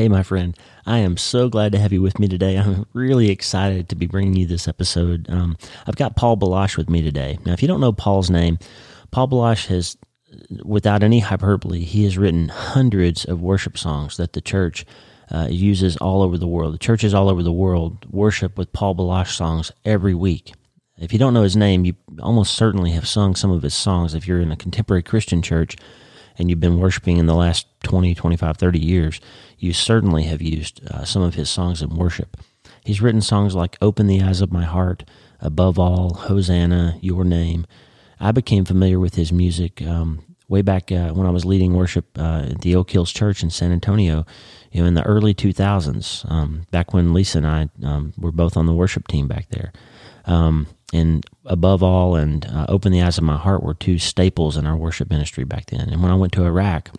Hey, my friend, I am so glad to have you with me today. I'm really excited to be bringing you this episode. Um, I've got Paul Baloche with me today. Now, if you don't know Paul's name, Paul Baloche has, without any hyperbole, he has written hundreds of worship songs that the church uh, uses all over the world. The churches all over the world worship with Paul Baloche songs every week. If you don't know his name, you almost certainly have sung some of his songs if you're in a contemporary Christian church and you've been worshiping in the last 20, 25, 30 years, you certainly have used uh, some of his songs in worship. He's written songs like Open the Eyes of My Heart, Above All, Hosanna, Your Name. I became familiar with his music um, way back uh, when I was leading worship uh, at the Oak Hills Church in San Antonio, you know, in the early 2000s, um, back when Lisa and I um, were both on the worship team back there. Um, and above all and uh, open the eyes of my heart were two staples in our worship ministry back then. And when i went to iraq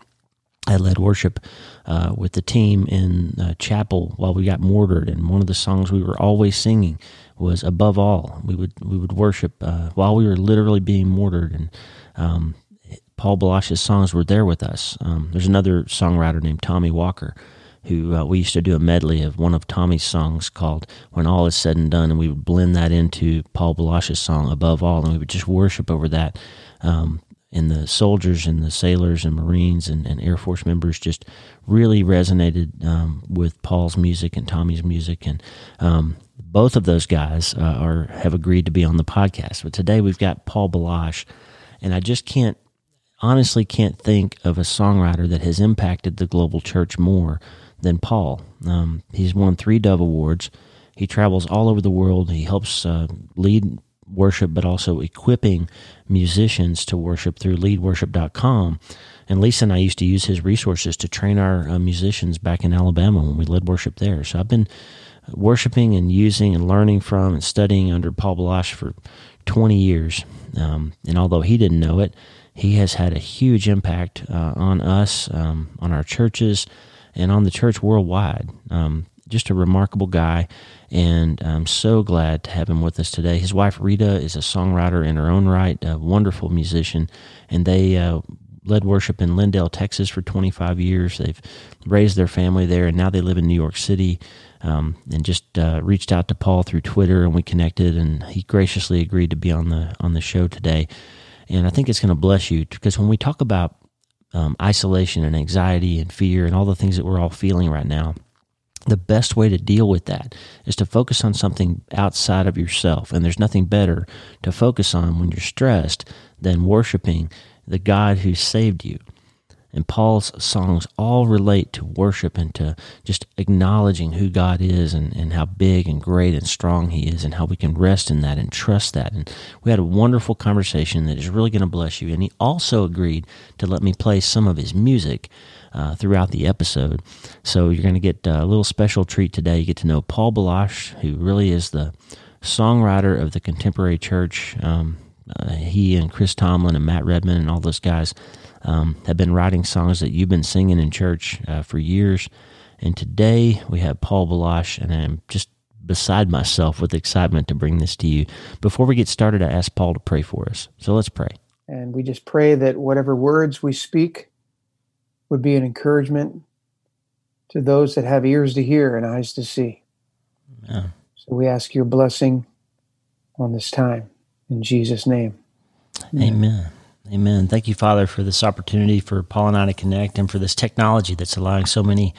i led worship uh, with the team in uh, chapel while we got mortared. And one of the songs we were always singing was above all we would we would worship uh, while we were literally being mortared. And um, paul baloche's songs were there with us. Um, there's another songwriter named tommy walker who uh, we used to do a medley of one of Tommy's songs called "When All Is Said and Done," and we would blend that into Paul Baloche's song "Above All," and we would just worship over that. Um, and the soldiers and the sailors and Marines and, and Air Force members just really resonated um, with Paul's music and Tommy's music, and um, both of those guys uh, are have agreed to be on the podcast. But today we've got Paul Baloche, and I just can't honestly can't think of a songwriter that has impacted the global church more than Paul. Um, he's won three Dove Awards. He travels all over the world. He helps uh, lead worship, but also equipping musicians to worship through leadworship.com. And Lisa and I used to use his resources to train our uh, musicians back in Alabama when we led worship there. So I've been worshiping and using and learning from and studying under Paul Baloche for 20 years. Um, and although he didn't know it, he has had a huge impact uh, on us, um, on our churches, and on the church worldwide. Um, just a remarkable guy, and I'm so glad to have him with us today. His wife Rita is a songwriter in her own right, a wonderful musician, and they uh, led worship in Lindale, Texas for 25 years. They've raised their family there, and now they live in New York City. Um, and just uh, reached out to Paul through Twitter, and we connected, and he graciously agreed to be on the on the show today. And I think it's going to bless you because when we talk about um, isolation and anxiety and fear and all the things that we're all feeling right now, the best way to deal with that is to focus on something outside of yourself. And there's nothing better to focus on when you're stressed than worshiping the God who saved you. And Paul's songs all relate to worship and to just acknowledging who God is and, and how big and great and strong He is and how we can rest in that and trust that. And we had a wonderful conversation that is really going to bless you. And he also agreed to let me play some of his music uh, throughout the episode. So you're going to get a little special treat today. You get to know Paul Baloche, who really is the songwriter of the contemporary church. Um, uh, he and Chris Tomlin and Matt Redman and all those guys um, have been writing songs that you've been singing in church uh, for years. And today we have Paul Baloche, and I'm just beside myself with excitement to bring this to you. Before we get started, I ask Paul to pray for us. So let's pray. And we just pray that whatever words we speak would be an encouragement to those that have ears to hear and eyes to see. Yeah. So we ask your blessing on this time in Jesus' name. Amen. Amen. Amen. Thank you, Father, for this opportunity for Paul and I to connect and for this technology that's allowing so many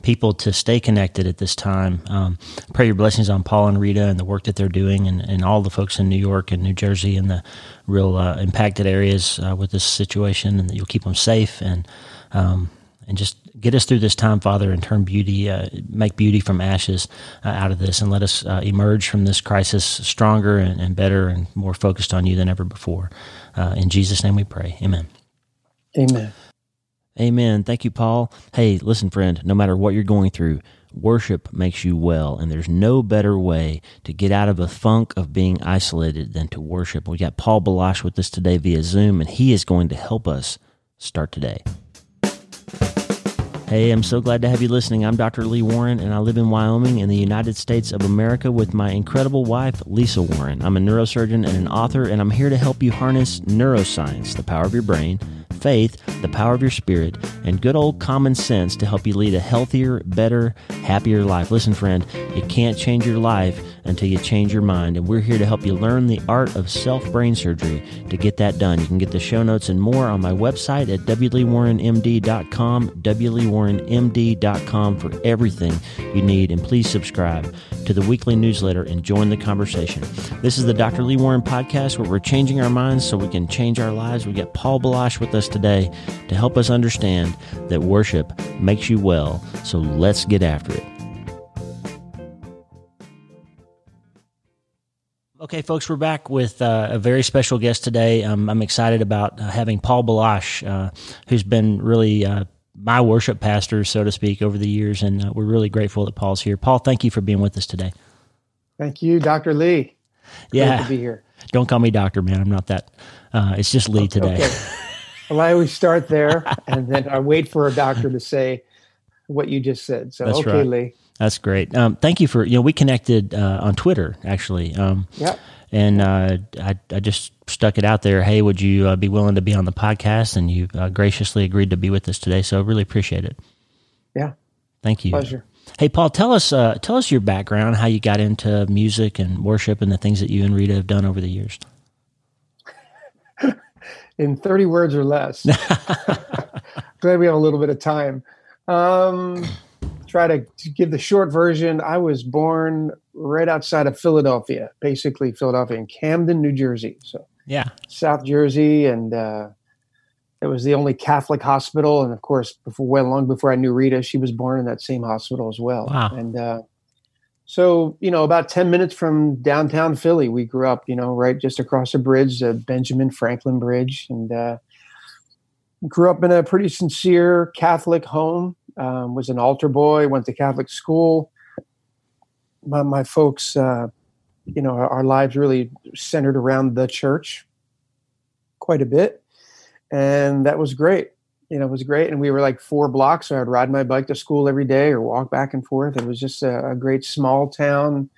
people to stay connected at this time. Um, pray your blessings on Paul and Rita and the work that they're doing and, and all the folks in New York and New Jersey and the real uh, impacted areas uh, with this situation and that you'll keep them safe and um, and just get us through this time, Father, and turn beauty, uh, make beauty from ashes uh, out of this, and let us uh, emerge from this crisis stronger and, and, better and more focused on you than ever before. Uh, in Jesus' name we pray. Amen. Amen. Amen. Thank you, Paul. Hey, listen, friend, no matter what you're going through, worship makes you well, and there's no better way to get out of a funk of being isolated than to worship. We got Paul Baloche with us today via Zoom, and he is going to help us start today. Hey, I'm so glad to have you listening. I'm Dr. Lee Warren, and I live in Wyoming in the United States of America with my incredible wife, Lisa Warren. I'm a neurosurgeon and an author, and I'm here to help you harness neuroscience, the power of your brain, faith, the power of your spirit, and good old common sense to help you lead a healthier, better, happier life. Listen, friend, it can't change your life until you change your mind, and we're here to help you learn the art of self brain surgery to get that done. You can get the show notes and more on my website at wleewarrenmd.com, wleewarrenmd.com for everything you need, and please subscribe to the weekly newsletter and join the conversation. This is the Dr. Lee Warren podcast where we're changing our minds so we can change our lives. We got Paul Baloche with us today to help us understand that worship makes you well. So let's get after it. Okay, folks, we're back with uh, a very special guest today. Um, I'm excited about uh, having Paul Baloche, uh, who's been really uh, my worship pastor, so to speak, over the years, and uh, we're really grateful that Paul's here. Paul, thank you for being with us today. Thank you, Dr. Lee. Yeah, to be here. Don't call me doctor, man. I'm not that. Uh, it's just Lee today. Okay. Well, I always start there, and then I wait for a doctor to say what you just said. So, That's okay, right. Lee. That's great. Um, thank you for you know we connected uh, on Twitter actually. Um, yeah. And uh, I I just stuck it out there. Hey, would you uh, be willing to be on the podcast? And you uh, graciously agreed to be with us today. So I really appreciate it. Yeah. Thank you. Pleasure. Hey, Paul, tell us uh, tell us your background, how you got into music and worship, and the things that you and Rita have done over the years. In thirty words or less. Glad we have a little bit of time. Um, try to, give the short version. I was born right outside of Philadelphia, basically Philadelphia in Camden, New Jersey. So yeah, South Jersey, and uh, it was the only Catholic hospital. And of course, before well, long before I knew Rita, she was born in that same hospital as well. Wow. And uh, so, you know, about ten minutes from downtown Philly, we grew up. You know, right just across the bridge, the Benjamin Franklin Bridge, and uh, grew up in a pretty sincere Catholic home. Um, was an altar boy. Went to Catholic school. My, my folks, uh, you know, our, our, lives really centered around the church quite a bit, and that was great. You know, it was great. And we were like four blocks, so I'd ride my bike to school every day or walk back and forth. It was just a, a great small town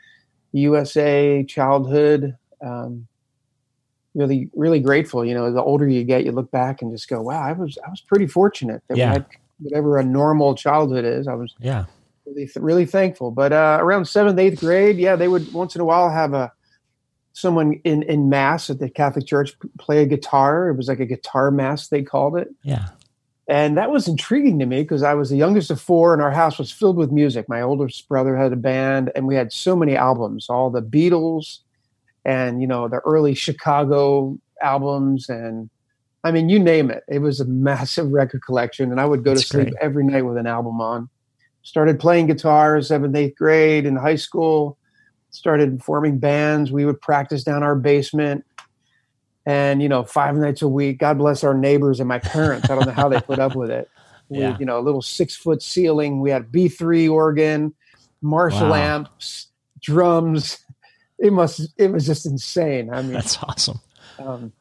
USA childhood. Um, really really grateful you know the older you get you look back and just go wow i was i was pretty fortunate that yeah. we had whatever a normal childhood is. I was yeah. really really thankful. But uh, around seventh eighth grade yeah they would once in a while have a someone in in mass at the catholic church play a guitar. It was like a guitar mass they called it. Yeah. And that was intriguing to me because i was the youngest of four and our house was filled with music. My oldest brother had a band and we had so many albums all the beatles and you know the early Chicago albums and I mean you name it. It was a massive record collection, and I would go That's to sleep great. every night with an album on. Started playing guitar seventh, eighth grade in high school. Started forming bands. We would practice down our basement, and you know five nights a week. God bless our neighbors and my parents. I don't know how they put up with it. yeah. you know, a little six foot ceiling. We had B three organ, Marshall wow. amps, drums it must it was just insane. I mean, that's awesome. Um,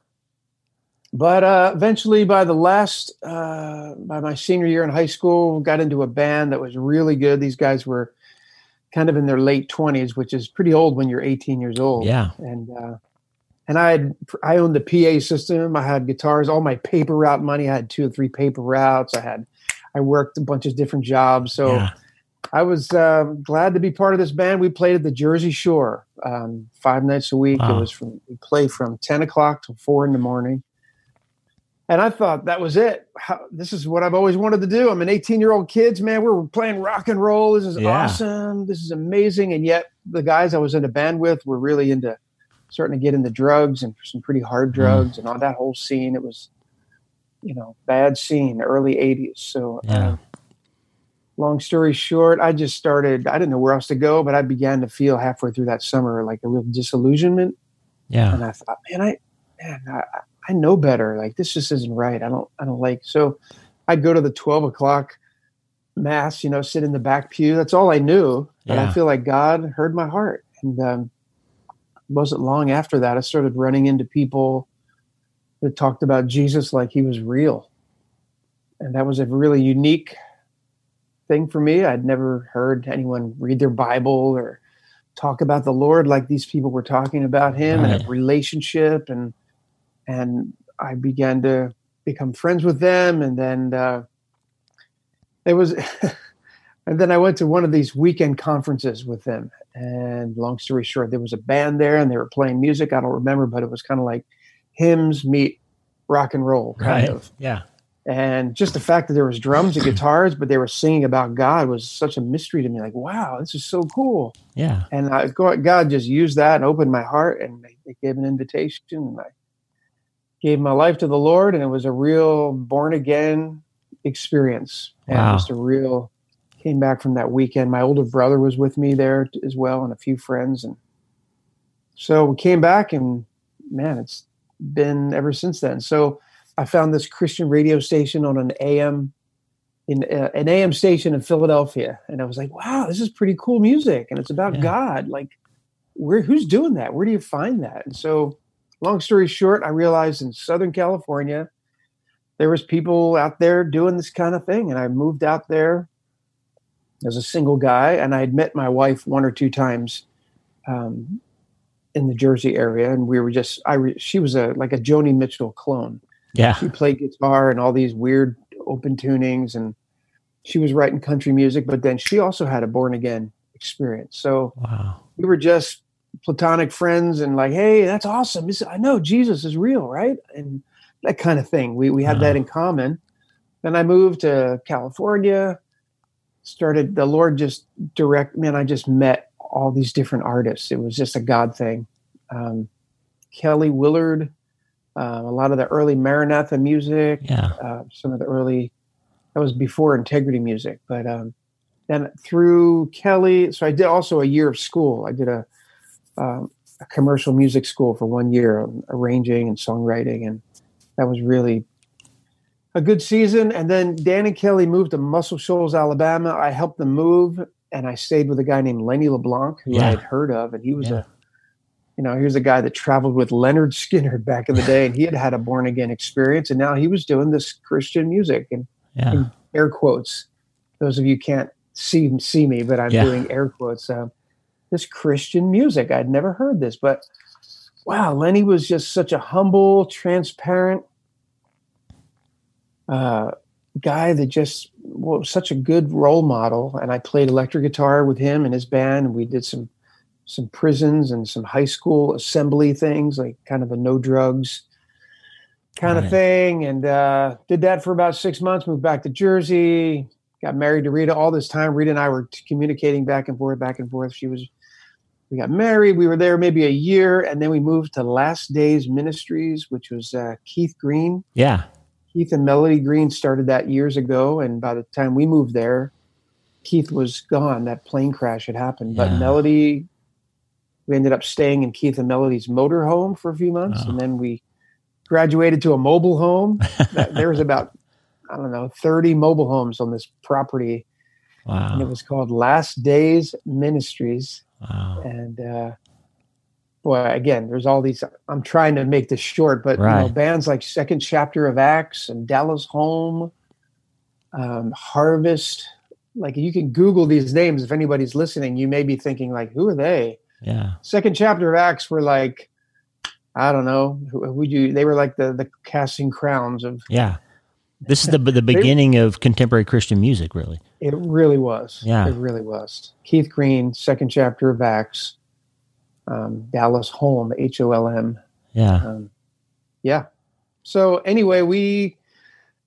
but uh, eventually, by the last uh, by my senior year in high school, got into a band that was really good. These guys were kind of in their late twenties, which is pretty old when you're 18 years old. Yeah, and uh, and I had I owned the PA system. I had guitars, all my paper route money. I had two or three paper routes. I had I worked a bunch of different jobs. So. Yeah I was uh, glad to be part of this band. We played at the Jersey Shore um, five nights a week. Wow. It was from we play from ten o'clock till four in the morning, and I thought that was it. How, this is what I've always wanted to do. I'm an 18 year old kid, man. We're playing rock and roll. This is yeah. awesome. This is amazing. And yet, the guys I was in a band with were really into starting to get into drugs and some pretty hard mm-hmm. drugs mm. and all that whole scene. It was, you know, bad scene, early 80s. So. Yeah. Uh, long story short, I just started, I didn't know where else to go, but I began to feel halfway through that summer like a real disillusionment. Yeah. And I thought, man, I, man, I, I know better. Like this just isn't right. I don't, I don't like, so I'd go to the 12 o'clock mass, you know, sit in the back pew. That's all I knew. But yeah. I feel like God heard my heart. And, um, wasn't long after that, I started running into people that talked about Jesus like he was real. And that was a really unique thing for me. I'd never heard anyone read their Bible or talk about the Lord like these people were talking about Him right. and a relationship, and and I began to become friends with them, and then uh, it was. and then I went to one of these weekend conferences with them. And long story short, there was a band there, and they were playing music. I don't remember, but it was kind of like hymns meet rock and roll, kind right. of. Yeah. And just the fact that there was drums and guitars, but they were singing about God was such a mystery to me. Like, wow, this is so cool. Yeah. And I, God just used that and opened my heart, and they gave an invitation, and I gave my life to the Lord, and it was a real born again experience. Wow. And just a real came back from that weekend. My older brother was with me there as well, and a few friends, and so we came back, and man, it's been ever since then. So I found this Christian radio station on an AM in uh, an AM station in Philadelphia, and I was like, "Wow, this is pretty cool music, and it's about yeah. God. Like, where who's doing that? Where do you find that?" And so, long story short, I realized in Southern California there was people out there doing this kind of thing, and I moved out there as a single guy, and I had met my wife one or two times um, in the Jersey area, and we were just I re, she was a like a Joni Mitchell clone. Yeah, she played guitar and all these weird open tunings, and she was writing country music. But then she also had a born again experience. So wow. we were just platonic friends, and like, hey, that's awesome. I know Jesus is real, right? And that kind of thing. We we had wow. that in common. Then I moved to California started the lord just direct man i just met all these different artists it was just a god thing um, kelly willard uh, a lot of the early maranatha music yeah uh, some of the early that was before integrity music but um, then through kelly so i did also a year of school i did a, um, a commercial music school for one year arranging and songwriting and that was really a good season. And then Dan and Kelly moved to Muscle Shoals, Alabama. I helped them move, and I stayed with a guy named Lenny LeBlanc, who yeah. I had heard of, and he was yeah. a, you know, here's a guy that traveled with Lynyrd Skynyrd back in the day, and he had had a born again experience, and now he was doing this Christian music, and yeah. air quotes. Those of you can't see see me, but I'm doing air quotes. Uh, this Christian music, I'd never heard this, but wow, Lenny was just such a humble, transparent uh, guy that just was such a good role model. And I played electric guitar with him and his band, and we did some some prisons and some high school assembly things, like kind of a no drugs kind right. of thing. And uh, did that for about six months. Moved back to Jersey. Got married to Rita. All this time, Rita and I were communicating back and forth, back and forth. She was. We got married. We were there maybe a year, and then we moved to Last Days Ministries, which was uh, Keith Green. Yeah, Keith and Melody Green started that years ago, and by the time we moved there, Keith was gone. That plane crash had happened, yeah. but Melody, we ended up staying in Keith and Melody's motor home for a few months, and then we graduated to a mobile home. there was about I don't know thirty mobile homes on this property, wow. and it was called Last Days Ministries. Wow. And uh, boy, again, there's all these. I'm trying to make this short, but right. you know, bands like Second Chapter of Acts and Dallas Holm, um, Harvest. Like you can Google these names if anybody's listening. You may be thinking like, who are they? Yeah. Second Chapter of Acts were like, I don't know. Who would you? They were like the the casting crowns of. Yeah. This is the the beginning they, of contemporary Christian music, really. It really was. Yeah. It really was. Keith Green, Second Chapter of Acts um, Dallas Holm, H O L M. Yeah. Um, yeah. So anyway, we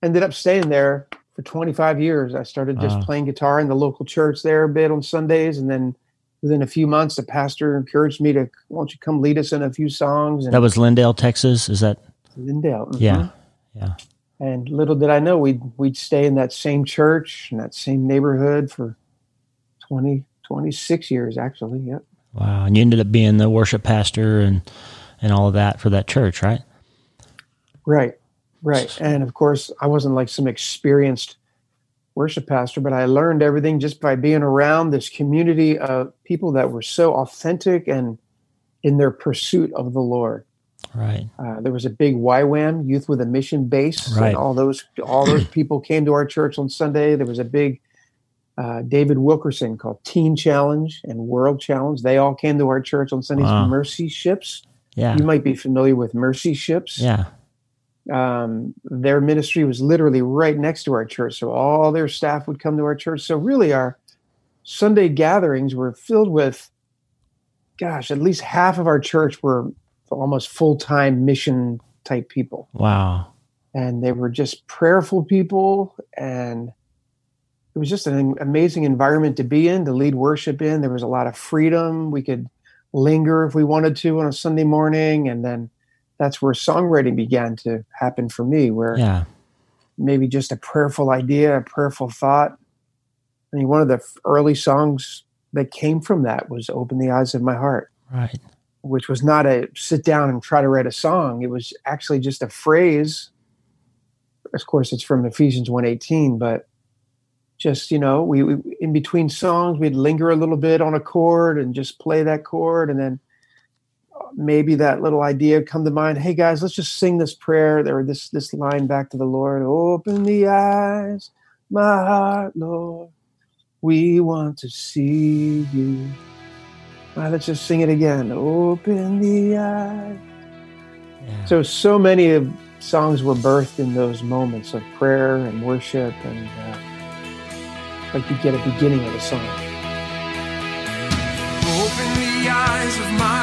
ended up staying there for 25 years. I started just wow. playing guitar in the local church there a bit on Sundays, and then within a few months, the pastor encouraged me to, "Won't you come lead us in a few songs?" And that was Lindale, Texas. Is that Lindale? Mm-hmm. Yeah, yeah. And little did I know we'd we'd stay in that same church in that same neighborhood for 20, 26 years, actually. Yep. Wow. And you ended up being the worship pastor and and all of that for that church, right? Right. Right. And of course, I wasn't like some experienced worship pastor, but I learned everything just by being around this community of people that were so authentic and in their pursuit of the Lord. Right. Uh, there was a big YWAM, Youth with a Mission base. Right. And all those all those people came to our church on Sunday. There was a big uh, David Wilkerson called Teen Challenge and World Challenge. They all came to our church on Sundays. Wow. Mercy Ships. Yeah. You might be familiar with Mercy Ships. Yeah. Um, their ministry was literally right next to our church, so all their staff would come to our church. So really, our Sunday gatherings were filled with, gosh, at least half of our church were almost full time mission type people. Wow. And they were just prayerful people. And it was just an amazing environment to be in, to lead worship in. There was a lot of freedom. We could linger if we wanted to on a Sunday morning. And then that's where songwriting began to happen for me, where yeah. maybe just a prayerful idea, a prayerful thought. I mean, one of the early songs that came from that was Open the Eyes of My Heart. Right which was not a sit down and try to write a song. It was actually just a phrase. Of course, it's from Ephesians 1:18, but just you know, we, we, in between songs we'd linger a little bit on a chord and just play that chord, and then maybe that little idea come to mind. Hey guys, let's just sing this prayer or this this line back to the Lord. Open the eyes, my heart, Lord. We want to see you. Right, let's just sing it again. Open the eyes Yeah. So, so many of songs were birthed in those moments of prayer and worship, and uh, like you get a beginning of a song. Open the eyes of my heart, Lord.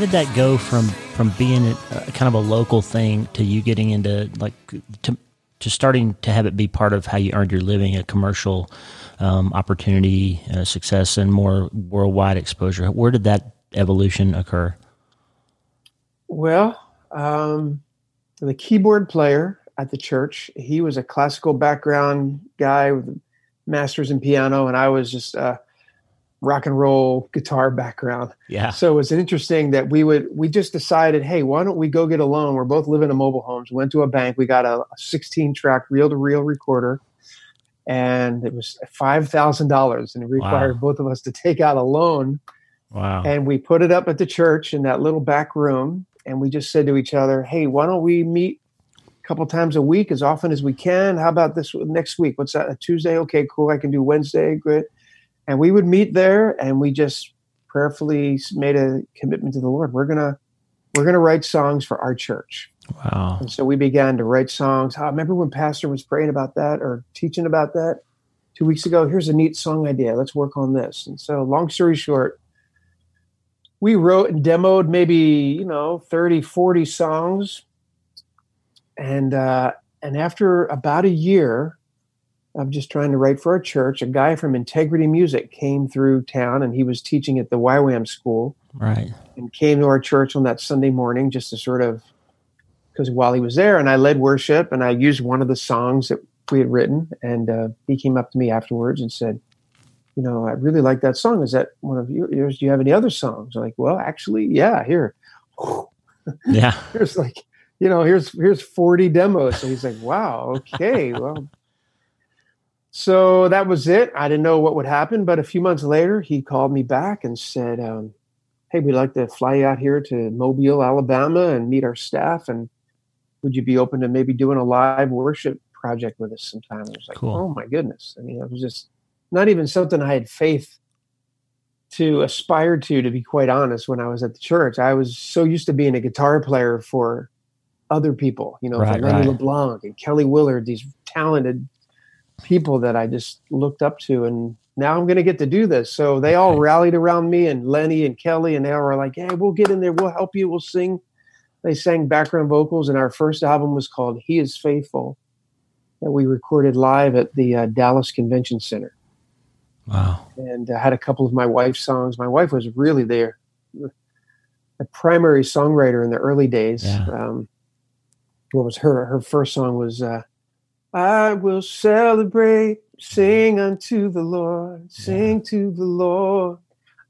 did that go from from being a, kind of a local thing to you getting into like to to starting to have it be part of how you earned your living, a commercial um, opportunity, uh, success, and more worldwide exposure? Where did that evolution occur? Well, um, the keyboard player at the church, he was a classical background guy with masters in piano, and I was just uh, rock and roll guitar background. Yeah. So it was interesting that we would we just decided, hey, why don't we go get a loan? We're both living in mobile homes. Went to a bank. We got a, 16 track reel to reel recorder, and it was five thousand dollars, and it required wow. both of us to take out a loan. Wow. And we put it up at the church in that little back room, and we just said to each other, hey, why don't we meet? a Couple times a week, as often as we can. How about this next week? What's that? A Tuesday? Okay, cool. I can do Wednesday. Good and we would meet there and we just prayerfully made a commitment to the lord. We're gonna we're gonna write songs for our church. Wow. And so we began to write songs. Oh, remember when pastor was praying about that or teaching about that two weeks ago? Here's a neat song idea. Let's work on this. And so long story short we wrote and demoed maybe you know 30 40 songs. And uh and after about a year of just trying to write for a church. A guy from Integrity Music came through town and he was teaching at the YWAM school. Right. And came to our church on that Sunday morning just to sort of, because while he was there and I led worship and I used one of the songs that we had written. And uh, he came up to me afterwards and said, you know, I really like that song. Is that one of yours? Do you have any other songs? I'm like, well, actually, yeah, here. Yeah. here's like, you know, here's here's 40 demos. So he's like, wow, okay, well, so that was it. I didn't know what would happen, but a few months later, he called me back and said, um, "Hey, we'd like to fly you out here to Mobile, Alabama, and meet our staff. And would you be open to maybe doing a live worship project with us sometime?" I was like, cool. "Oh my goodness!" I mean, it was just not even something I had faith to aspire to. To be quite honest, when I was at the church, I was so used to being a guitar player for other people, you know, right, Lenny right. LeBlanc and Kelly Willard, these talented people that I just looked up to, and now I'm going to get to do this. So they all rallied around me, and Lenny and Kelly, and they all were like, "Hey, we'll get in there. We'll help you. We'll sing." They sang background vocals, and our first album was called "He Is Faithful," that we recorded live at the uh, Dallas Convention Center. Wow! And I had a couple of my wife's songs. My wife was really there, a primary songwriter in the early days. Yeah. Um, what was her her first song was uh, I will celebrate, sing unto the Lord, sing yeah. to the Lord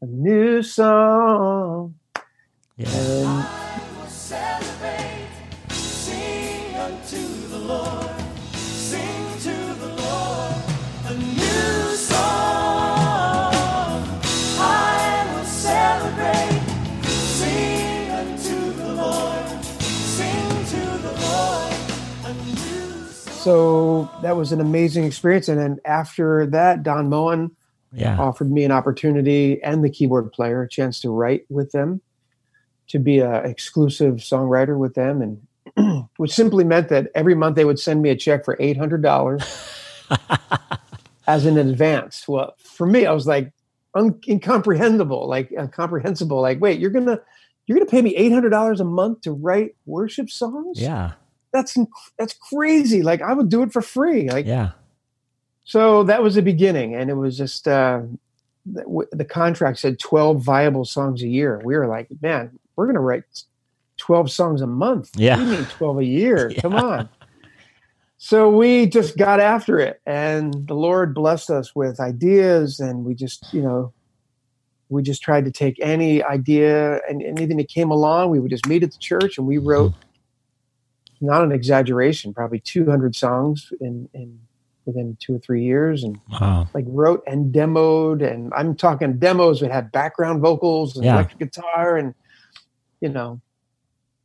a new song. Yeah. And so that was an amazing experience. And then after that, Don Moen yeah. offered me an opportunity and the keyboard player a chance to write with them, to be an exclusive songwriter with them, and which simply meant that every month they would send me a check for eight hundred dollars as an advance. Well, for me, I was like un- incomprehensible, like uh, incomprehensible. Like, wait, you're gonna you're gonna pay me eight hundred dollars a month to write worship songs? Yeah that's that's crazy. Like I would do it for free. Like yeah. So that was the beginning, and it was just uh, the, the contract said twelve viable songs a year. We were like, man, we're gonna write twelve songs a month. Yeah, you mean twelve a year? yeah. Come on. So we just got after it, and the Lord blessed us with ideas, and we just, you know, we just tried to take any idea and anything that came along. We would just meet at the church, and we wrote. Mm-hmm not an exaggeration, probably 200 songs in, in within two or three years and wow. like wrote and demoed. And I'm talking demos that had background vocals and yeah. electric guitar and, you know,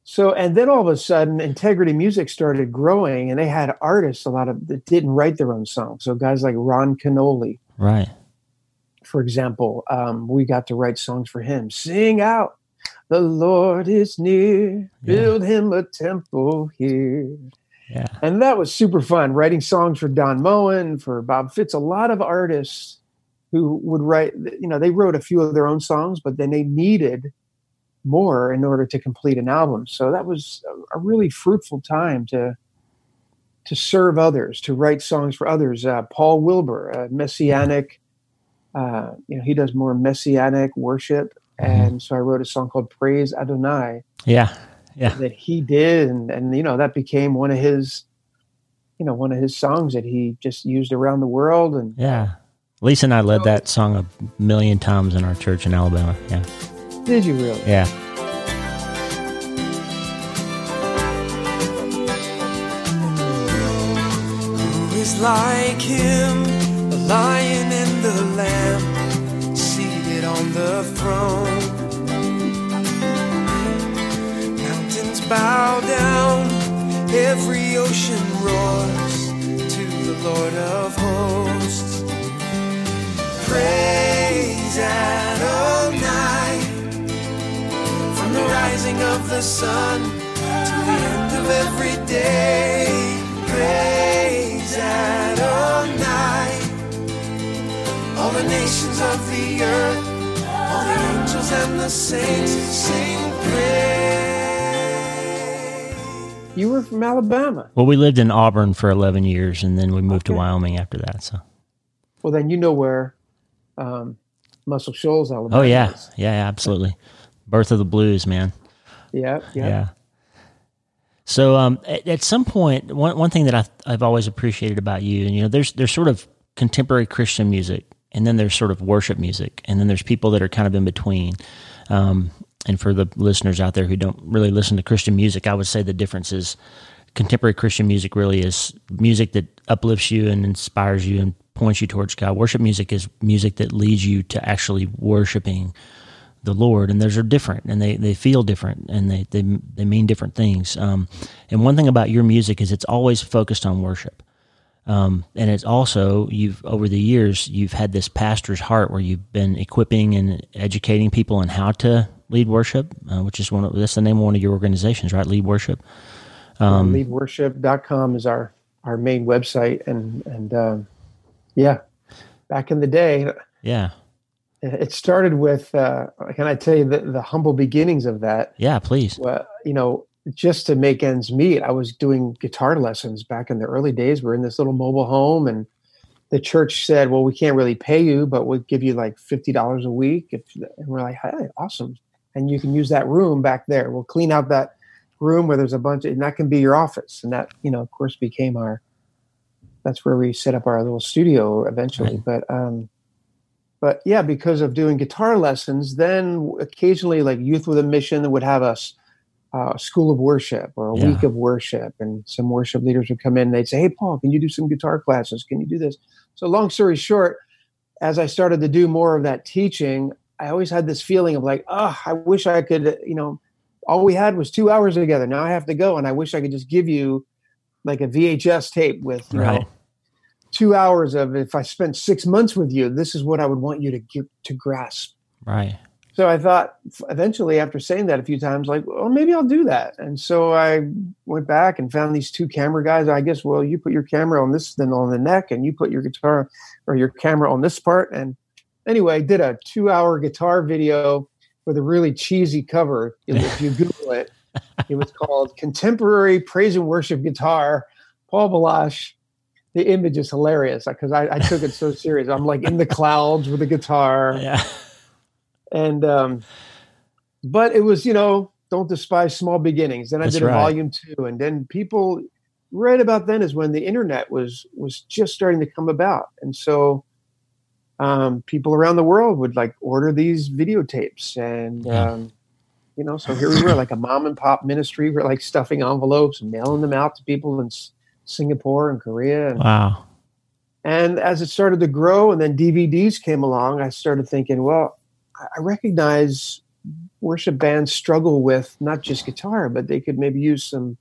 so, and then all of a sudden integrity music started growing and they had artists, a lot of that didn't write their own songs. So guys like Ron Kenoly, right. For example, um, we got to write songs for him. Sing out, the Lord is near. Build yeah. him a temple here. Yeah. And that was super fun writing songs for Don Moen, for Bob Fitts, a lot of artists who would write, you know, they wrote a few of their own songs, but then they needed more in order to complete an album. So that was a, really fruitful time to to serve others, to write songs for others. Uh, Paul Wilbur, a messianic, uh, you know, he does more messianic worship. Mm-hmm. And so I wrote a song called Praise Adonai. Yeah. Yeah. That he did. And, and, you know, that became one of his, you know, one of his songs that he just used around the world. And yeah. Lisa and I led that song a million times in our church in Alabama. Yeah. Did you really? Yeah. Who is like him, the lion and the lamb? The throne. Mountains bow down, every ocean roars to the Lord of hosts. Praise Adonai from the rising of the sun to the end of every day. Praise Adonai, all night. All the nations of the earth angels and the saints sing praise. You were from Alabama. Well, we lived in Auburn for 11 years and then we moved okay. to Wyoming after that. So, well, then you know where um, Muscle Shoals, Alabama. Oh, yeah. Is. Yeah, absolutely. Birth of the blues, man. Yeah. Yeah. yeah. So, um, at, at, some point, one, one thing that I, I've always appreciated about you, and you know, there's there's sort of contemporary Christian music and then there's sort of worship music, and then there's people that are kind of in between. Um, and for the listeners out there who don't really listen to Christian music, I would say the difference is contemporary Christian music really is music that uplifts you and inspires you and points you towards God. Worship music is music that leads you to actually worshiping the Lord, and those are different, and they, they feel different, and they they they mean different things. Um, and one thing about your music is it's always focused on worship. Um, and it's also you've over the years you've had this pastor's heart where you've been equipping and educating people on how to lead worship, uh, which is one of that's the name of one of your organizations, right? Lead worship. Um, leadworship.com is our our main website, and and um, yeah, back in the day, yeah, it started with. Uh, can I tell you the the humble beginnings of that? Yeah, please. Well, you know, just to make ends meet, I was doing guitar lessons back in the early days. We're in this little mobile home, and the church said, "Well, we can't really pay you, but we'll give you like fifty dollars a week." If, and we're like, "Hey, awesome!" And you can use that room back there. We'll clean out that room where there's a bunch, of, and that can be your office. And that, you know, of course, became our that's where we set up our little studio eventually. Right. But um, but yeah, because of doing guitar lessons, then occasionally like Youth with a Mission would have us uh, school of worship or a yeah. week of worship, and some worship leaders would come in. and They'd say, "Hey, Paul, can you do some guitar classes? Can you do this?" So, long story short, as I started to do more of that teaching, I always had this feeling of like, oh, I wish I could, you know, all we had was two hours together. Now I have to go, and I wish I could just give you like a VHS tape with, you right. know, two hours of if I spent six months with you, this is what I would want you to get to grasp. Right. So I thought eventually, after saying that a few times, like, well, maybe I'll do that. And so I went back and found these two camera guys. I guess, well, you put your camera on this, then on the neck, and you put your guitar or your camera on this part. And anyway, I did a two hour guitar video with a really cheesy cover. If you Google it, it was called Contemporary Praise and Worship Guitar, Paul Baloche. The image is hilarious because I, I, took it so serious. I'm like in the clouds with a guitar. Yeah. And, um, but it was, you know, don't despise small beginnings. Then I That's did a right. volume two. And then people, right about then is when the internet was was just starting to come about. And so um, people around the world would like order these videotapes and yeah. um, you know so here we were like a mom and pop ministry we're like stuffing envelopes and mailing them out to people in S- singapore and korea and, wow and as it started to grow and then dvds came along i started thinking well i recognize worship bands struggle with not just guitar but they could maybe use some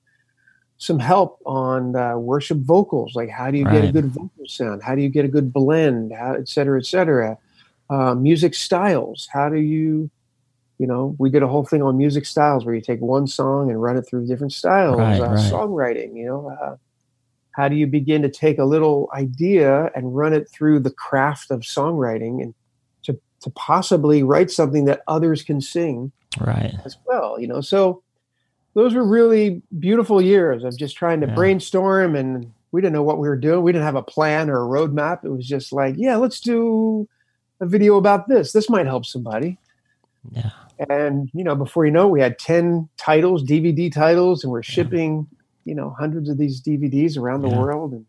some help on uh, worship vocals, like how do you right. get a good vocal sound? How do you get a good blend? How, et cetera, et cetera. Uh, music styles. How do you, you know, we did a whole thing on music styles where you take one song and run it through different styles. Right, uh, right. Songwriting, you know, uh, how do you begin to take a little idea and run it through the craft of songwriting and to possibly write something that others can sing, right, as well. You know, so those were really beautiful years of just trying to yeah. brainstorm and we didn't know what we were doing. We didn't have a plan or a roadmap. It was just like, yeah, let's do a video about this. This might help somebody. Yeah. And you know, before you know, it, we had ten titles, DVD titles, and we're shipping, yeah. you know, hundreds of these DVDs around the yeah. world. And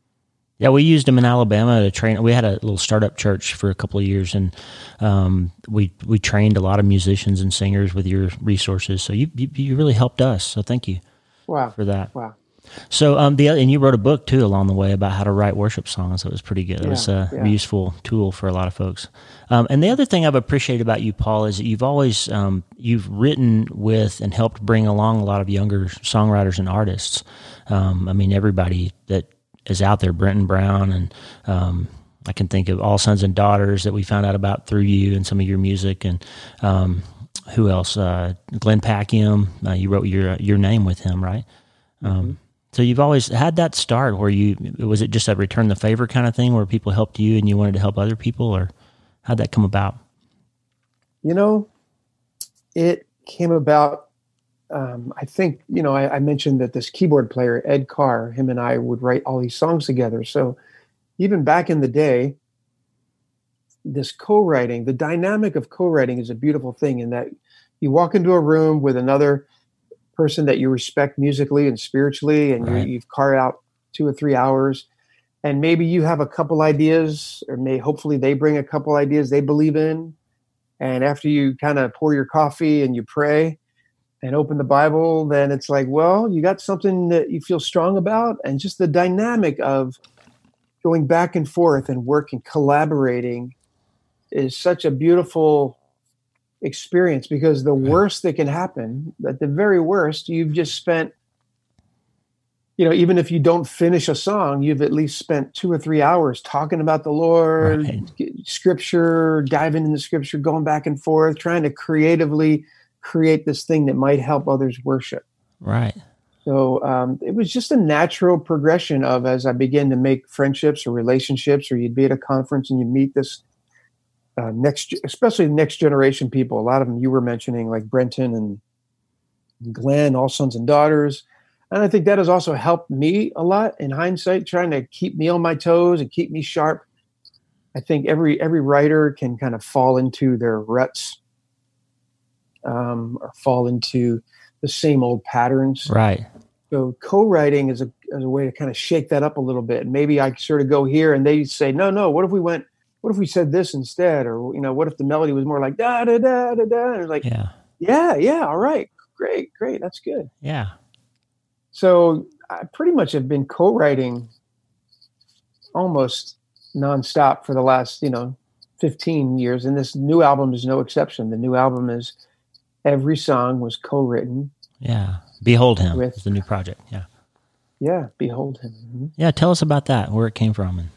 yeah, we used them in Alabama to train. We had a little startup church for a couple of years, and um, we we trained a lot of musicians and singers with your resources. So you you, you really helped us. So thank you. Wow. For that. Wow. So um the and you wrote a book too along the way about how to write worship songs. That was pretty good. It was a yeah. useful tool for a lot of folks. Um, and the other thing I've appreciated about you, Paul, is that you've always um, you've written with and helped bring along a lot of younger songwriters and artists. Um, I mean, everybody that is out there, Brenton Brown, and um, I can think of All Sons and Daughters that we found out about through you and some of your music, and um, who else? Uh, Glenn Packiam. Uh, you wrote your your name with him, right? Um, mm-hmm. So you've always had that start where you was it just a return the favor kind of thing where people helped you and you wanted to help other people, or how'd that come about? You know, it came about um, I think you know I, I, mentioned that this keyboard player Ed Kerr, him and I would write all these songs together. So even back in the day, this co-writing, the dynamic of co-writing is a beautiful thing in that you walk into a room with another person that you respect musically and spiritually, and right. you, you've carved out two or three hours, and maybe you have a couple ideas, or may hopefully they bring a couple ideas they believe in, and after you kind of pour your coffee and you pray and open the Bible, then it's like, well, you got something that you feel strong about, and just the dynamic of going back and forth and working, collaborating is such a beautiful experience because the worst that can happen, at the very worst, you've just spent, you know, even if you don't finish a song, you've at least spent two or three hours talking about the Lord, right. scripture, diving into scripture, going back and forth, trying to creatively create this thing that might help others worship. Right. So um, it was just a natural progression of as I began to make friendships or relationships, or you'd be at a conference and you meet this uh, next, especially next generation people. A lot of them you were mentioning, like Brenton and Glenn, all sons and daughters. And I think that has also helped me a lot in hindsight, trying to keep me on my toes and keep me sharp. I think every every writer can kind of fall into their ruts um, or fall into the same old patterns. Right. So co-writing is a, is a way to kind of shake that up a little bit. Maybe I sort of go here and they say, no, no, what if we went, what if we said this instead? Or, you know, what if the melody was more like da, da, da, da, da. And it's like, Yeah. yeah, yeah. All right. Great. Great. That's good. Yeah. So I pretty much have been co-writing almost nonstop for the last, you know, 15 years. And this new album is no exception. The new album is every song was co-written. Yeah. Behold him With- is the new project. Yeah. Yeah. Behold him. Mhm. Yeah. Tell us about that, where it came from. And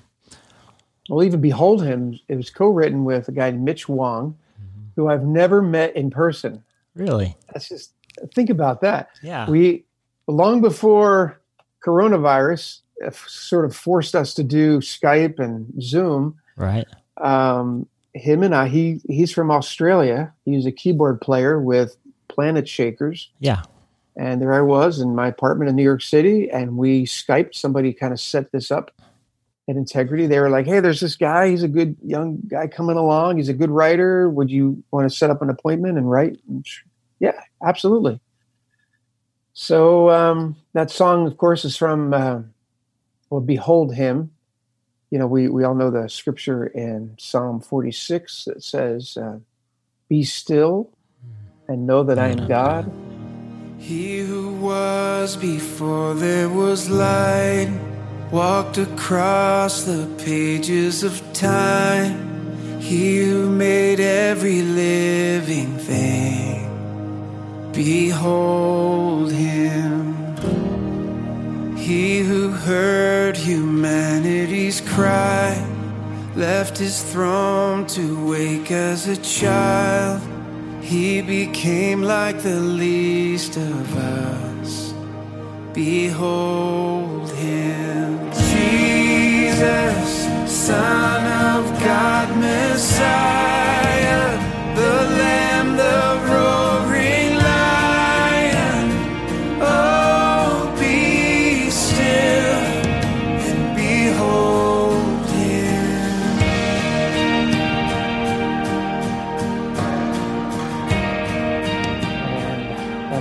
Well, even Behold Him, it was co-written with a guy named Mitch Wong, who I've never met in person. really? That's just think about that. Yeah. We long before coronavirus uh, sort of forced us to do Skype and Zoom. right. Um, him and I, he he's from Australia. He's a keyboard player with Planetshakers, Yeah. and there I was in my apartment in New York City, and we Skyped. Somebody kind of set this up at Integrity. They were like, "Hey, there's this guy. He's a good young guy coming along. He's a good writer. Would you want to set up an appointment and write?" Yeah, absolutely. So um, that song, of course, is from uh, well, "Behold Him." You know, we we all know the scripture in Psalm 46 that says, uh, "Be still and know that I am God." He who was before there was light walked across the pages of time. He who made every living thing. Behold him. He who heard humanity's cry left his throne to wake as a child. He became like the least of us. Behold him, Jesus, Son of God, Messiah,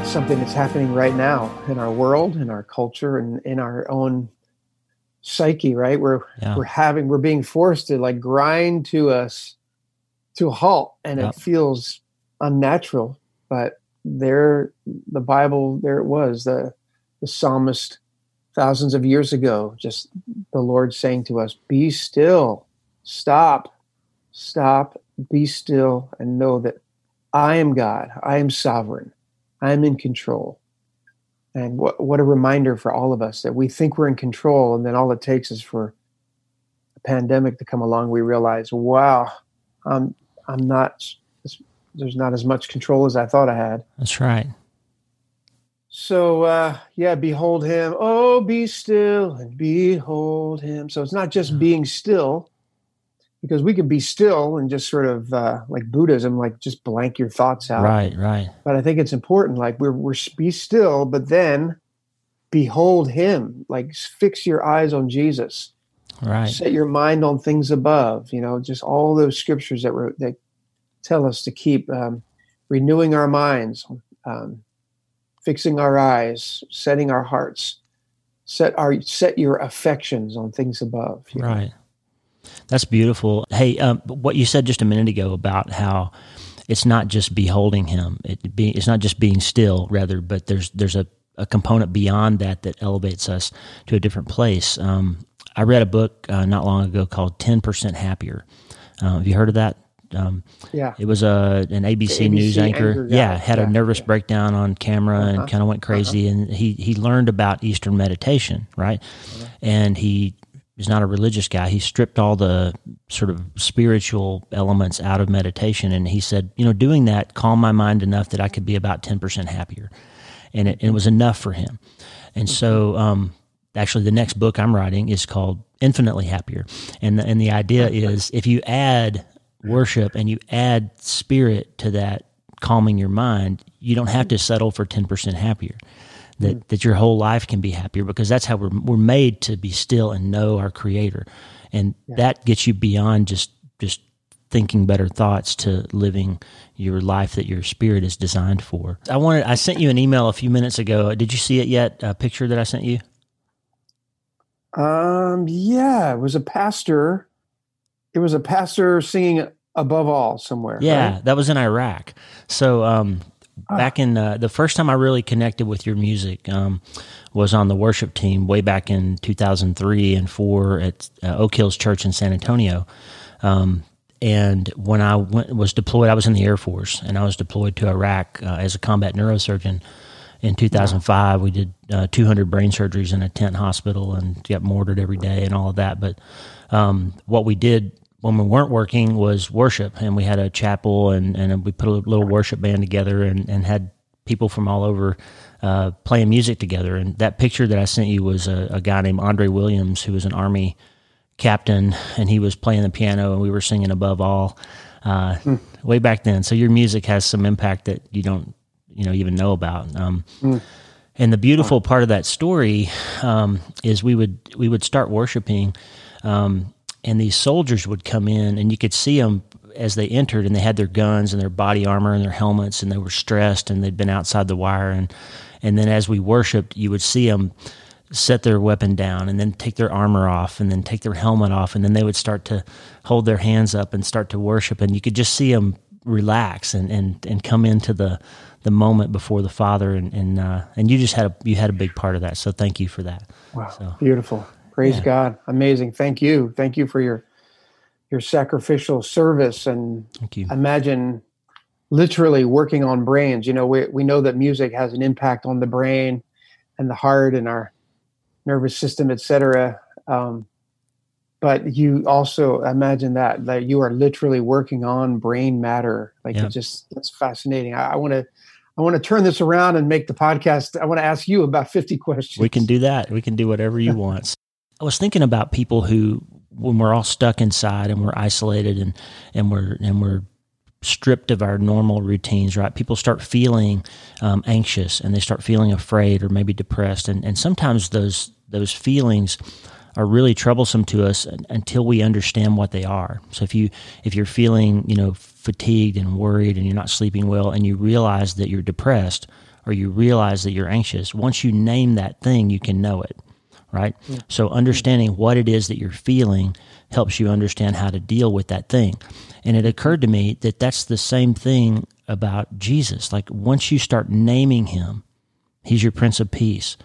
something that's happening right now in our world, in our culture, and in our own psyche. Right, we're Yeah. we're having we're being forced to like grind to us to a halt, and it feels unnatural. But there, the Bible, there it was the the psalmist thousands of years ago. Just the Lord saying to us, "Be still, stop, stop, be still, and know that I am God. I am sovereign. I am in control. And what, what a reminder for all of us that we think we're in control, and then all it takes is for a pandemic to come along. We realize, wow, I'm I'm not. There's not as much control as I thought I had. That's right. So uh, yeah, behold him. Oh, be still and behold him. So it's not just being still, because we could be still and just sort of uh, like Buddhism, like just blank your thoughts out. Right. Right. But I think it's important, like we're we're be still, but then behold him. Like fix your eyes on Jesus. Right. Set your mind on things above. You know, just all those scriptures that were that tell us to keep um, renewing our minds, um, fixing our eyes, setting our hearts, set our set your affections on things above. you know. That's beautiful. Hey, um, what you said just a minute ago about how it's not just beholding him. It be, it's not just being still, rather, but there's there's a, a component beyond that that elevates us to a different place. Um, I read a book uh, not long ago called Ten Percent Happier. Uh, have you heard of that? Um, Yeah. it was a an ABC, ABC news anchor. anchor yeah, had Yeah, a nervous yeah. breakdown on camera Uh-huh. and kind of went crazy. And he he learned about Eastern meditation, right? Uh-huh. And he is not a religious guy. He stripped all the sort of spiritual elements out of meditation, and he said, you know, doing that calmed my mind enough that I could be about ten percent happier, and it, it was enough for him. And so, um, actually, the next book I'm writing is called Infinitely Happier, and the, and the idea is if you add worship and you add spirit to that calming your mind, you don't have to settle for 10% happier. That, that your whole life can be happier because that's how we're, we're made to be still and know our creator. And that gets you beyond just, just thinking better thoughts to living your life that your spirit is designed for. I wanted I sent you an email a few minutes ago. Did you see it yet? A picture that I sent you? Um yeah, it was a pastor. It was a pastor singing above all somewhere. Yeah, right? that was in Iraq. So um. Back in uh, the first time I really connected with your music um, was on the worship team way back in 2003 and 4 at uh, Oak Hills Church in San Antonio. Um, and when I went, was deployed, I was in the Air Force, and I was deployed to Iraq uh, as a combat neurosurgeon. In 2005, we did uh, 200 brain surgeries in a tent hospital and got mortared every day and all of that. But um, what we did when we weren't working was worship, and we had a chapel, and, and we put a little worship band together, and, and had people from all over uh, playing music together. And that picture that I sent you was a, a guy named Andre Williams, who was an Army captain, and he was playing the piano, and we were singing above all uh, mm. way back then. So your music has some impact that you don't, you know, even know about. Um, mm. And the beautiful part of that story um, is we would we would start worshiping, um, and these soldiers would come in, and you could see them as they entered, and they had their guns and their body armor and their helmets, and they were stressed, and they'd been outside the wire, and and then as we worshipped, you would see them set their weapon down and then take their armor off and then take their helmet off and then they would start to hold their hands up and start to worship and you could just see them relax and and, and come into the the moment before the father and and uh, and you just had a you had a big part of that so thank you for that. Wow. So, beautiful praise yeah. god amazing thank you thank you for your your sacrificial service and thank you imagine literally working on brains you know we, we know that music has an impact on the brain and the heart and our nervous system, etc. Um, but you also imagine that that you are literally working on brain matter. Like it just that's fascinating. I want to I want to turn this around and make the podcast. I want to ask you about 50 questions. We can do that. We can do whatever you want. I was thinking about people who, when we're all stuck inside and we're isolated and, and we're, and we're stripped of our normal routines, right? People start feeling um, anxious and they start feeling afraid or maybe depressed. And, and sometimes those, those feelings are really troublesome to us until we understand what they are. So if you if you're feeling, you know, fatigued and worried and you're not sleeping well and you realize that you're depressed or you realize that you're anxious, once you name that thing, you can know it, right? Yeah. So understanding what it is that you're feeling helps you understand how to deal with that thing. And it occurred to me that that's the same thing about Jesus. Like once you start naming him, he's your prince of peace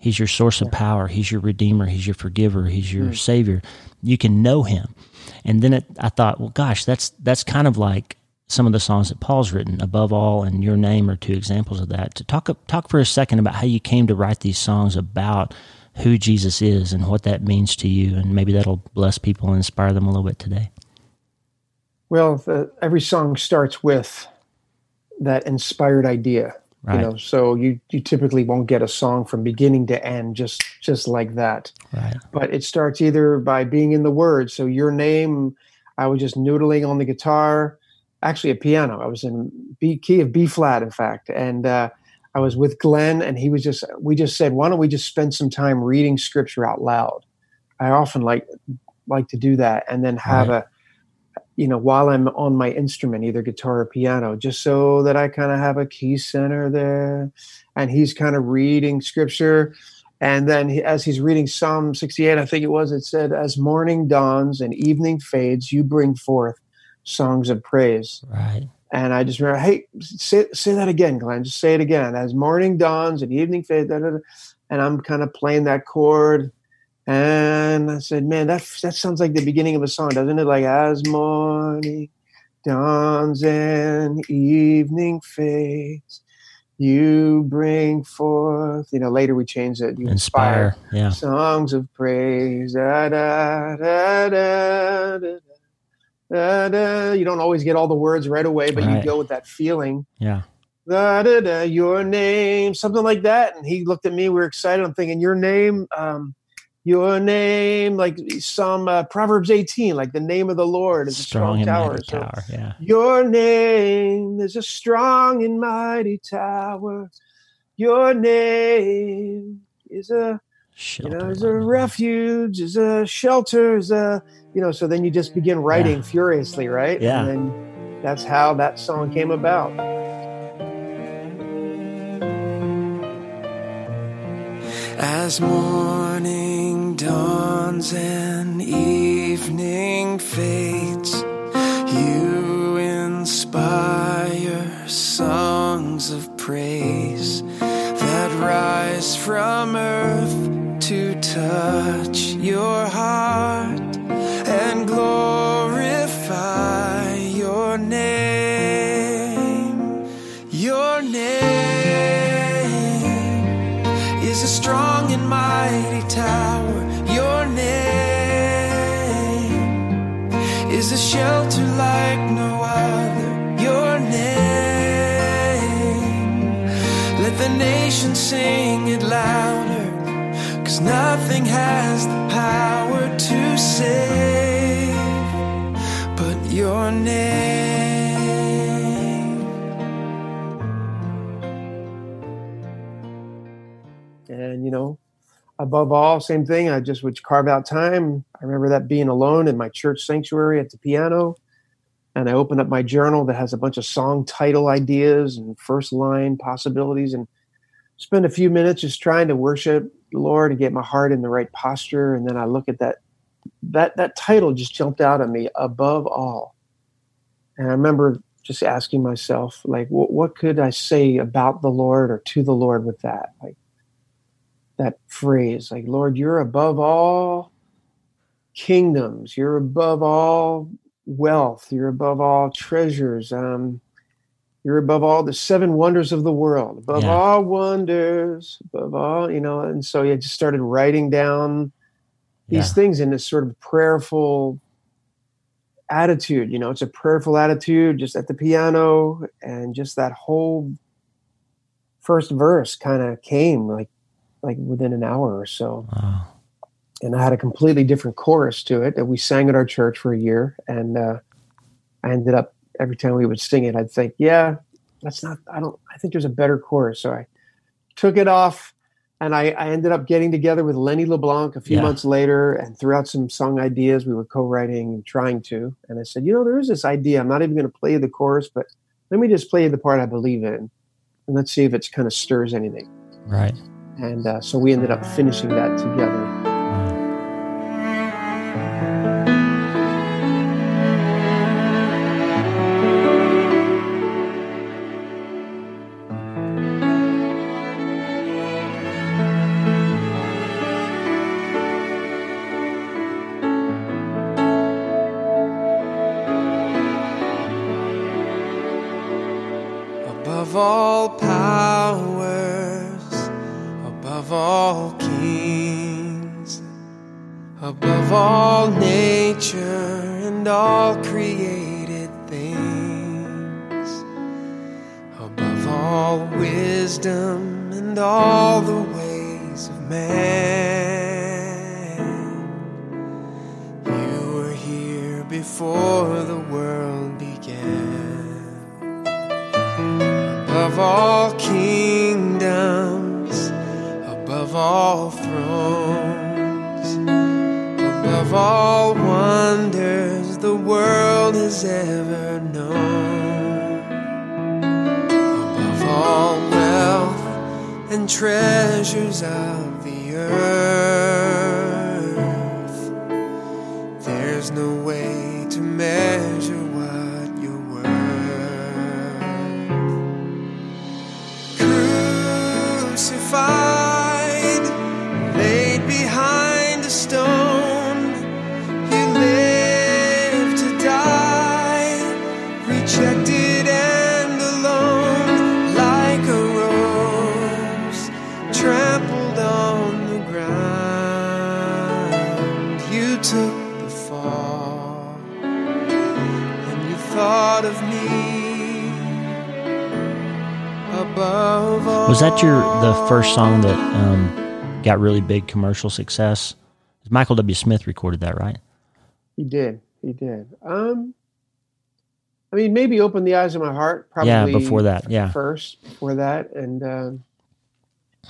He's your source of power. He's your redeemer. He's your forgiver. He's your mm. savior. You can know him. And then it, I thought, well, gosh, that's that's kind of like some of the songs that Paul's written. Above all, and your name are two examples of that. To talk talk for a second about how you came to write these songs about who Jesus is and what that means to you, and maybe that'll bless people and inspire them a little bit today. Well, the, every song starts with that inspired idea Right. You know, so you you typically won't get a song from beginning to end just just like that. Right. But it starts either by being in the words. So your name, I was just noodling on the guitar, actually a piano. I was in B key of B flat, in fact, and uh, I was with Glenn, and he was just we just said, why don't we just spend some time reading scripture out loud? I often like like to do that, and then have right. a you know, while I'm on my instrument, either guitar or piano, just so that I kind of have a key center there. And he's kind of reading scripture. And then he, as he's reading Psalm 68, I think it was, it said, As morning dawns and evening fades, you bring forth songs of praise. Right. And I just remember, hey, say, say that again, Glenn. Just say it again. As morning dawns and evening fades, da, da, da. and I'm kind of playing that chord and I said, man, that that sounds like the beginning of a song, doesn't it? Like as morning dawns and evening fades, you bring forth. You know, later we changed it. You inspire, inspire yeah. songs of praise. Da, da, da, da, da. You don't always get all the words right away, but right. you go with that feeling. Yeah. Da, da, da, your name, something like that. And he looked at me. We were excited. I'm thinking, your name. Um, your name, like some uh, Proverbs 18, like the name of the Lord is strong a strong tower. So tower. Yeah. Your name is a strong and mighty tower. Your name is a Shelter, you know, is a refuge, is a shelter, is a you know. So then you just begin writing yeah. furiously, right? Yeah. And then that's how that song came about. As morning dawns and evening fades, you inspire songs of praise that rise from earth to touch your heart and glorify your name. Your name is a strong and mighty tower. Your name is a shelter like no other. Your name, let the nation sing it louder. Nothing has the power to save but your name. And, you know, above all, same thing. I just would carve out time. I remember that being alone in my church sanctuary at the piano. And I opened up my journal that has a bunch of song title ideas and first line possibilities and spend a few minutes just trying to worship Lord and get my heart in the right posture. And then I look at that that that title just jumped out at me above all. And I remember just asking myself, like, what, what could I say about the Lord or to the Lord with that? Like that phrase, like, Lord, you're above all kingdoms, you're above all wealth, you're above all treasures. Um, you're above all the seven wonders of the world, above yeah. all wonders, above all, you know. And so I just started writing down these yeah. things in this sort of prayerful attitude. You know, it's a prayerful attitude just at the piano, and just that whole first verse kind of came like like within an hour or so. Wow. And I had a completely different chorus to it that we sang at our church for a year, and uh, I ended up every time we would sing it, I'd think, yeah, that's not, I don't, I think there's a better chorus. So I took it off and I, I ended up getting together with Lenny LeBlanc a few yeah. months later and threw out some song ideas we were co-writing and trying to. And I said, you know, there is this idea. I'm not even going to play the chorus, but let me just play the part I believe in. And let's see if it kind of stirs anything. Right. And uh, so we ended up finishing that together. above all thrones, above all wonders the world has ever known, above all wealth and treasures of the earth. Was that your the first song that um, got really big commercial success? Michael W. Smith recorded that, right? He did. He did. Um, I mean, maybe open the eyes of my heart. Probably. Yeah, before that. Yeah. First, before that, and uh,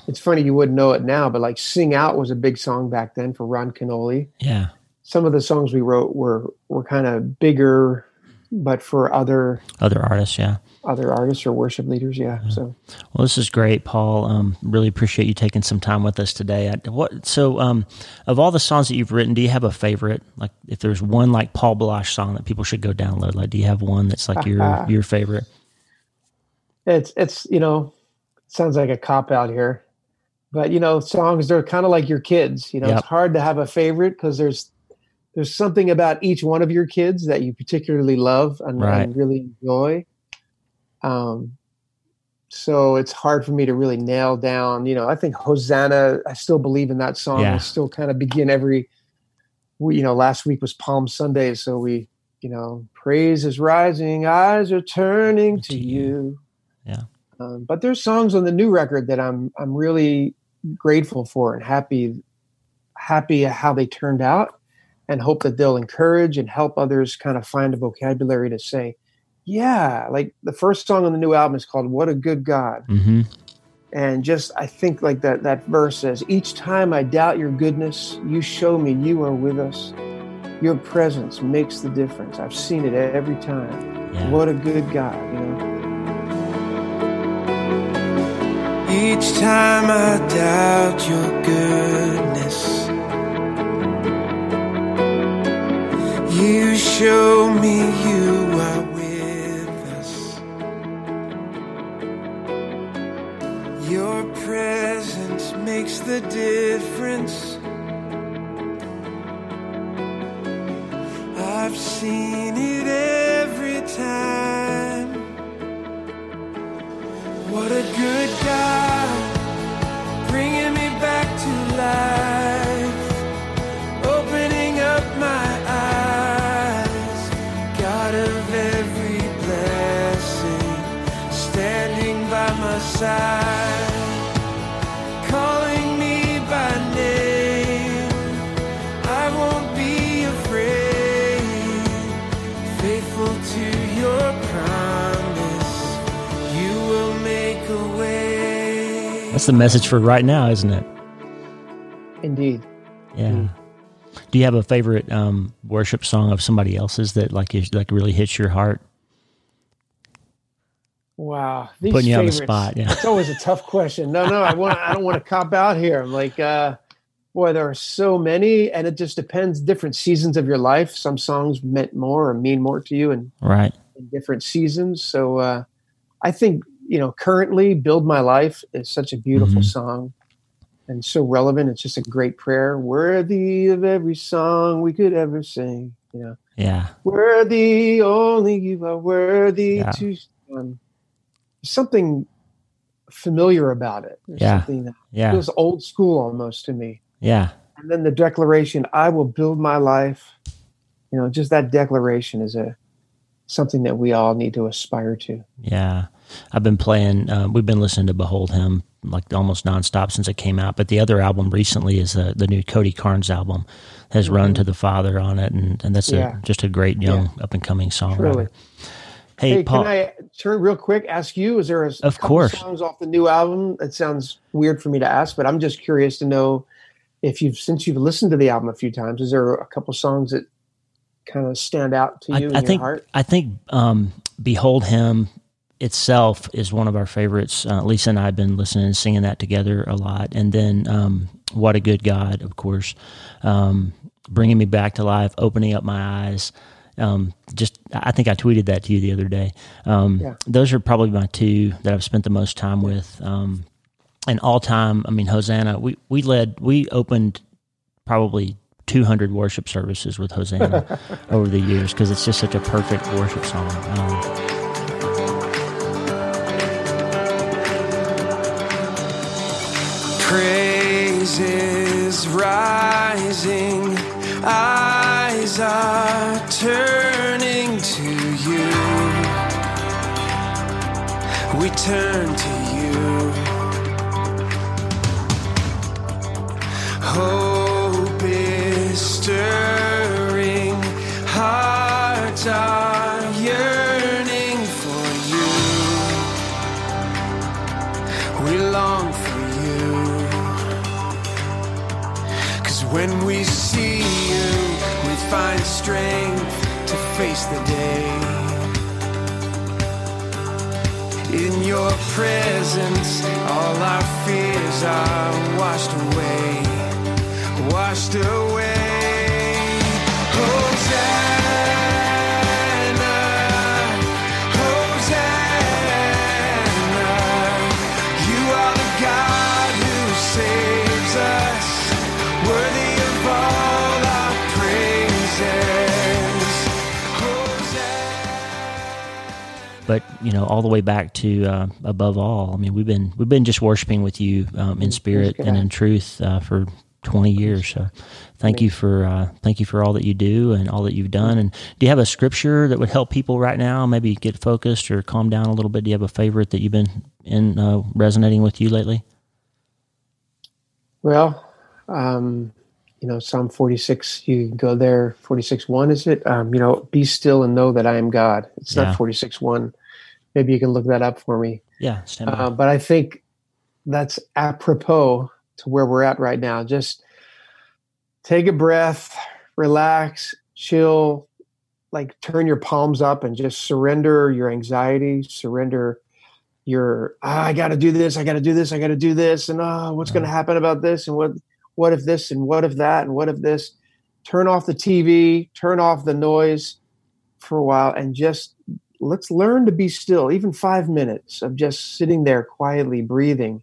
it's funny you wouldn't know it now, but like "Sing Out" was a big song back then for Ron Kenoly. Yeah. Some of the songs we wrote were were kind of bigger, but for other other artists, yeah, other artists or worship leaders, yeah. So, well, this is great, Paul. Um, really appreciate you taking some time with us today. I, what so um, of all the songs that you've written, do you have a favorite? Like, if there's one like Paul Baloche song that people should go download, like, do you have one that's like your your favorite? It's it's you know, sounds like a cop out here, but you know, songs they're kind of like your kids. You know, yep. it's hard to have a favorite because there's there's something about each one of your kids that you particularly love and, right. and really enjoy. Um, so it's hard for me to really nail down. You know, I think Hosanna. I still believe in that song. Yeah. I still kind of begin every. We, you know, last week was Palm Sunday, so we, you know, praise is rising, eyes are turning to you. Yeah. Um, but there's songs on the new record that I'm I'm really grateful for and happy happy how they turned out and hope that they'll encourage and help others kind of find a vocabulary to say, yeah, like the first song on the new album is called "What a Good God," mm-hmm. and just I think like that that verse says, "Each time I doubt your goodness, you show me you are with us. Your presence makes the difference. I've seen it every time. Yeah. What a good God, you know." Each time I doubt your goodness, you show me you are Your presence makes the difference. I've seen it every time. What a good God, bringing me back to life, side, calling me by name. I won't be afraid, faithful to your That's the message for right now, isn't it? Indeed. Yeah. Indeed. Do you have a favorite um, worship song of somebody else's that like is, like really hits your heart? Wow, These putting you on the spot. Yeah, it's always a tough question. No, no, I want. I don't want to cop out here. I'm like, uh, boy, there are so many, and it just depends. Different seasons of your life. Some songs meant more or mean more to you, and right in different seasons. So, uh, I think you know, currently Build My Life is such a beautiful mm-hmm. song and so relevant. It's just a great prayer. Worthy of every song we could ever sing. You know. Yeah. Worthy, only you are worthy yeah. to um, something familiar about it. There's yeah. Something that yeah. feels old school almost to me. Yeah. And then the declaration, I will build my life. You know, just that declaration is a something that we all need to aspire to. Yeah. I've been playing. Uh, we've been listening to "Behold Him" like almost nonstop since it came out. But the other album recently is uh, the new Cody Carnes album. Has mm-hmm. "Run to the Father" on it, and, and that's yeah. a, just a great young yeah. up and coming songwriter. Hey, hey Paul, can I turn real quick? Ask you: Is there a of course songs off the new album? It sounds weird for me to ask, but I'm just curious to know if you've since you've listened to the album a few times. Is there a couple songs that kind of stand out to you I, I think, heart? I think um, "Behold Him" itself is one of our favorites. Uh, Lisa and I have been listening and singing that together a lot. And then, um, What a Good God, of course, um, bringing me back to life, opening up my eyes. Um, just, I think I tweeted that to you the other day. Um, yeah. Those are probably my two that I've spent the most time with. Um, and all time, I mean, Hosanna, we, we led, we opened probably 200 worship services with Hosanna over the years because it's just such a perfect worship song. Um, Praises rising, eyes are turning to you. We turn to you. Hope is stirring, hearts are find strength to face the day. In your presence, all our fears are washed away, washed away. But you know all the way back to uh, above all i mean we've been we've been just worshiping with you um, in spirit and in truth uh, for 20 years so thank you for uh, thank you for all that you do and all that you've done and do you have a scripture that would help people right now maybe get focused or calm down a little bit do you have a favorite that you've been in uh, resonating with you lately Well, um, you know, Psalm 46, you go there, 46 1 is it? Um, you know, be still and know that I am God. It's Yeah. not 46 1. Maybe you can look that up for me. yeah stand by. Uh, but I think that's apropos to where we're at right now. Just take a breath, relax, chill, like turn your palms up and just surrender your anxiety, surrender your ah, I got to do this, I got to do this, I got to do this, and oh, what's going to happen about this, and what what if this, and what if that, and what if this. Turn off the TV, turn off the noise for a while, and just let's learn to be still, even five minutes of just sitting there quietly breathing,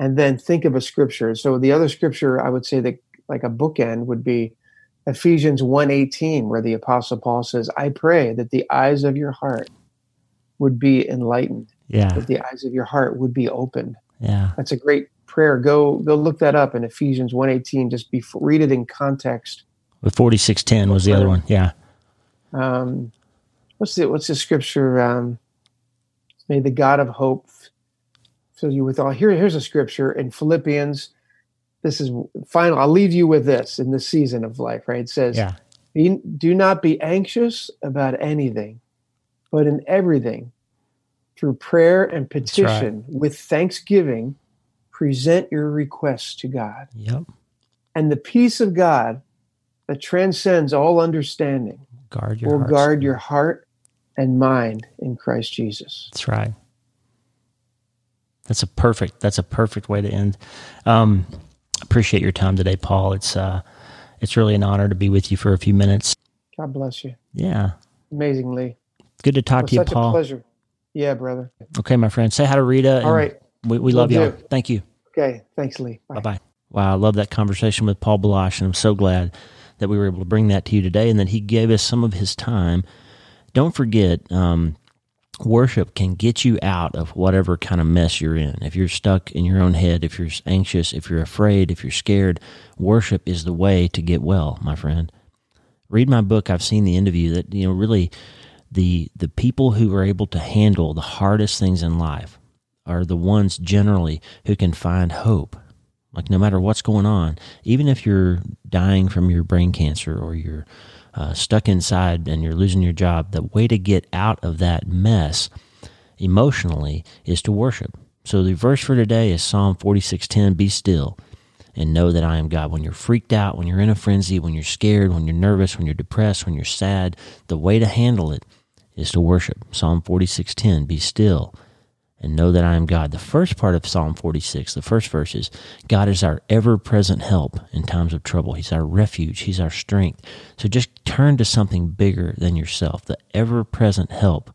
and then think of a scripture. So the other scripture I would say that like a bookend would be Ephesians 1:18 where the apostle Paul says, "I pray that the eyes of your heart would be enlightened, yeah that the eyes of your heart would be opened." yeah That's a great prayer. Go go look that up in Ephesians 1:18 just be read it in context. With 4610 was the other one. Yeah. Um, what's the what's the scripture? Um, May the God of hope fill you with all. Here, here's a scripture in Philippians. This is final. I'll leave you with this in this season of life. Right? It says, Yeah. "Be- "Do not be anxious about anything, but in everything, through prayer and right. petition, with thanksgiving, present your requests to God." Yep. and the peace of God that transcends all understanding Guard will hearts. guard your heart and mind in Christ Jesus. That's right. That's a perfect. That's a perfect way to end. Um, appreciate your time today, Paul. It's uh, it's really an honor to be with you for a few minutes. God bless you. Yeah, Amazingly. good to talk to you, such a Paul. pleasure. Yeah, brother. Okay, my friend. Say hi to Rita. All right. we, we love you. do. Thank you. Okay. Thanks, Lee. Bye. Bye bye. Wow, I love that conversation with Paul Baloche, and I'm so glad that we were able to bring that to you today and that he gave us some of his time. Don't forget, um, worship can get you out of whatever kind of mess you're in. If you're stuck in your own head, if you're anxious, if you're afraid, if you're scared, worship is the way to get well, my friend. Read my book. I've seen the you that you know really the the people who are able to handle the hardest things in life are the ones generally who can find hope like no matter what's going on, even if you're dying from your brain cancer or you're uh, stuck inside and you're losing your job, the way to get out of that mess emotionally is to worship. So the verse for today is Psalm 46:10, be still and know that I am God. When you're freaked out, when you're in a frenzy, when you're scared, when you're nervous, when you're depressed, when you're sad, the way to handle it is to worship. Psalm 46:10, be still and know that I am God. The first part of Psalm 46, the first verse is God is our ever present help in times of trouble. He's our refuge, He's our strength. So just turn to something bigger than yourself, the ever present help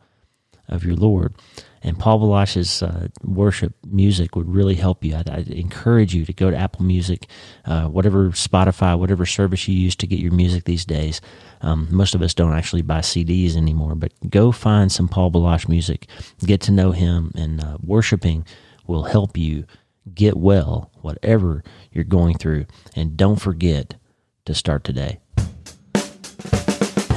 of your Lord. And Paul Baloche's uh, worship music would really help you. I'd, I'd encourage you to go to Apple Music, uh, whatever Spotify, whatever service you use to get your music these days. Um, most of us don't actually buy CDs anymore, but go find some Paul Baloche music, get to know him, and uh, worshiping will help you get well, whatever you're going through. And don't forget to start today.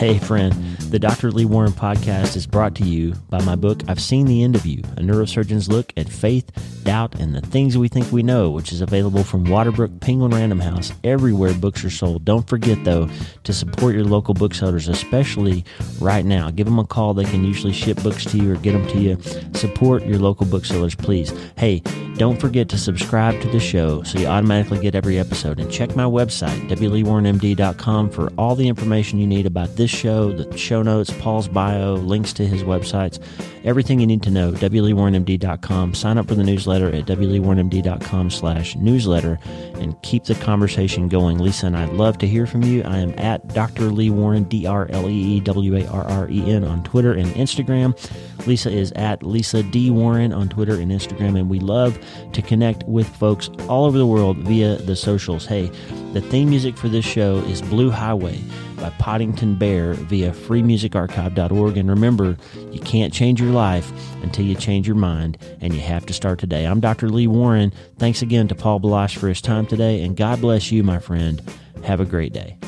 Hey, friend, the Dr. Lee Warren podcast is brought to you by my book, I've Seen the End of You, a neurosurgeon's look at faith, Doubt, and the Things We Think We Know, which is available from Waterbrook Penguin Random House everywhere books are sold. Don't forget, though, to support your local booksellers, especially right now. Give them a call. They can usually ship books to you or get them to you. Support your local booksellers, please. Hey, don't forget to subscribe to the show so you automatically get every episode. And check my website, wleewarrenmd.com, for all the information you need about this show, the show notes, Paul's bio, links to his websites, everything you need to know, wleewarrenmd.com. Sign up for the newsletter at wleewarrenmd.com slash newsletter and keep the conversation going. Lisa and I'd love to hear from you. I am at Dr. Lee Warren, D-R-L-E-E-W-A-R-R-E-N on Twitter and Instagram. Lisa is at Lisa D. Warren on Twitter and Instagram, and we love to connect with folks all over the world via the socials. Hey, the theme music for this show is Blue Highway by Poddington Bear via freemusicarchive.org. And remember, you can't change your life until you change your mind, and you have to start today. I'm Dr. Lee Warren. Thanks again to Paul Baloche for his time today, and God bless you, my friend. Have a great day.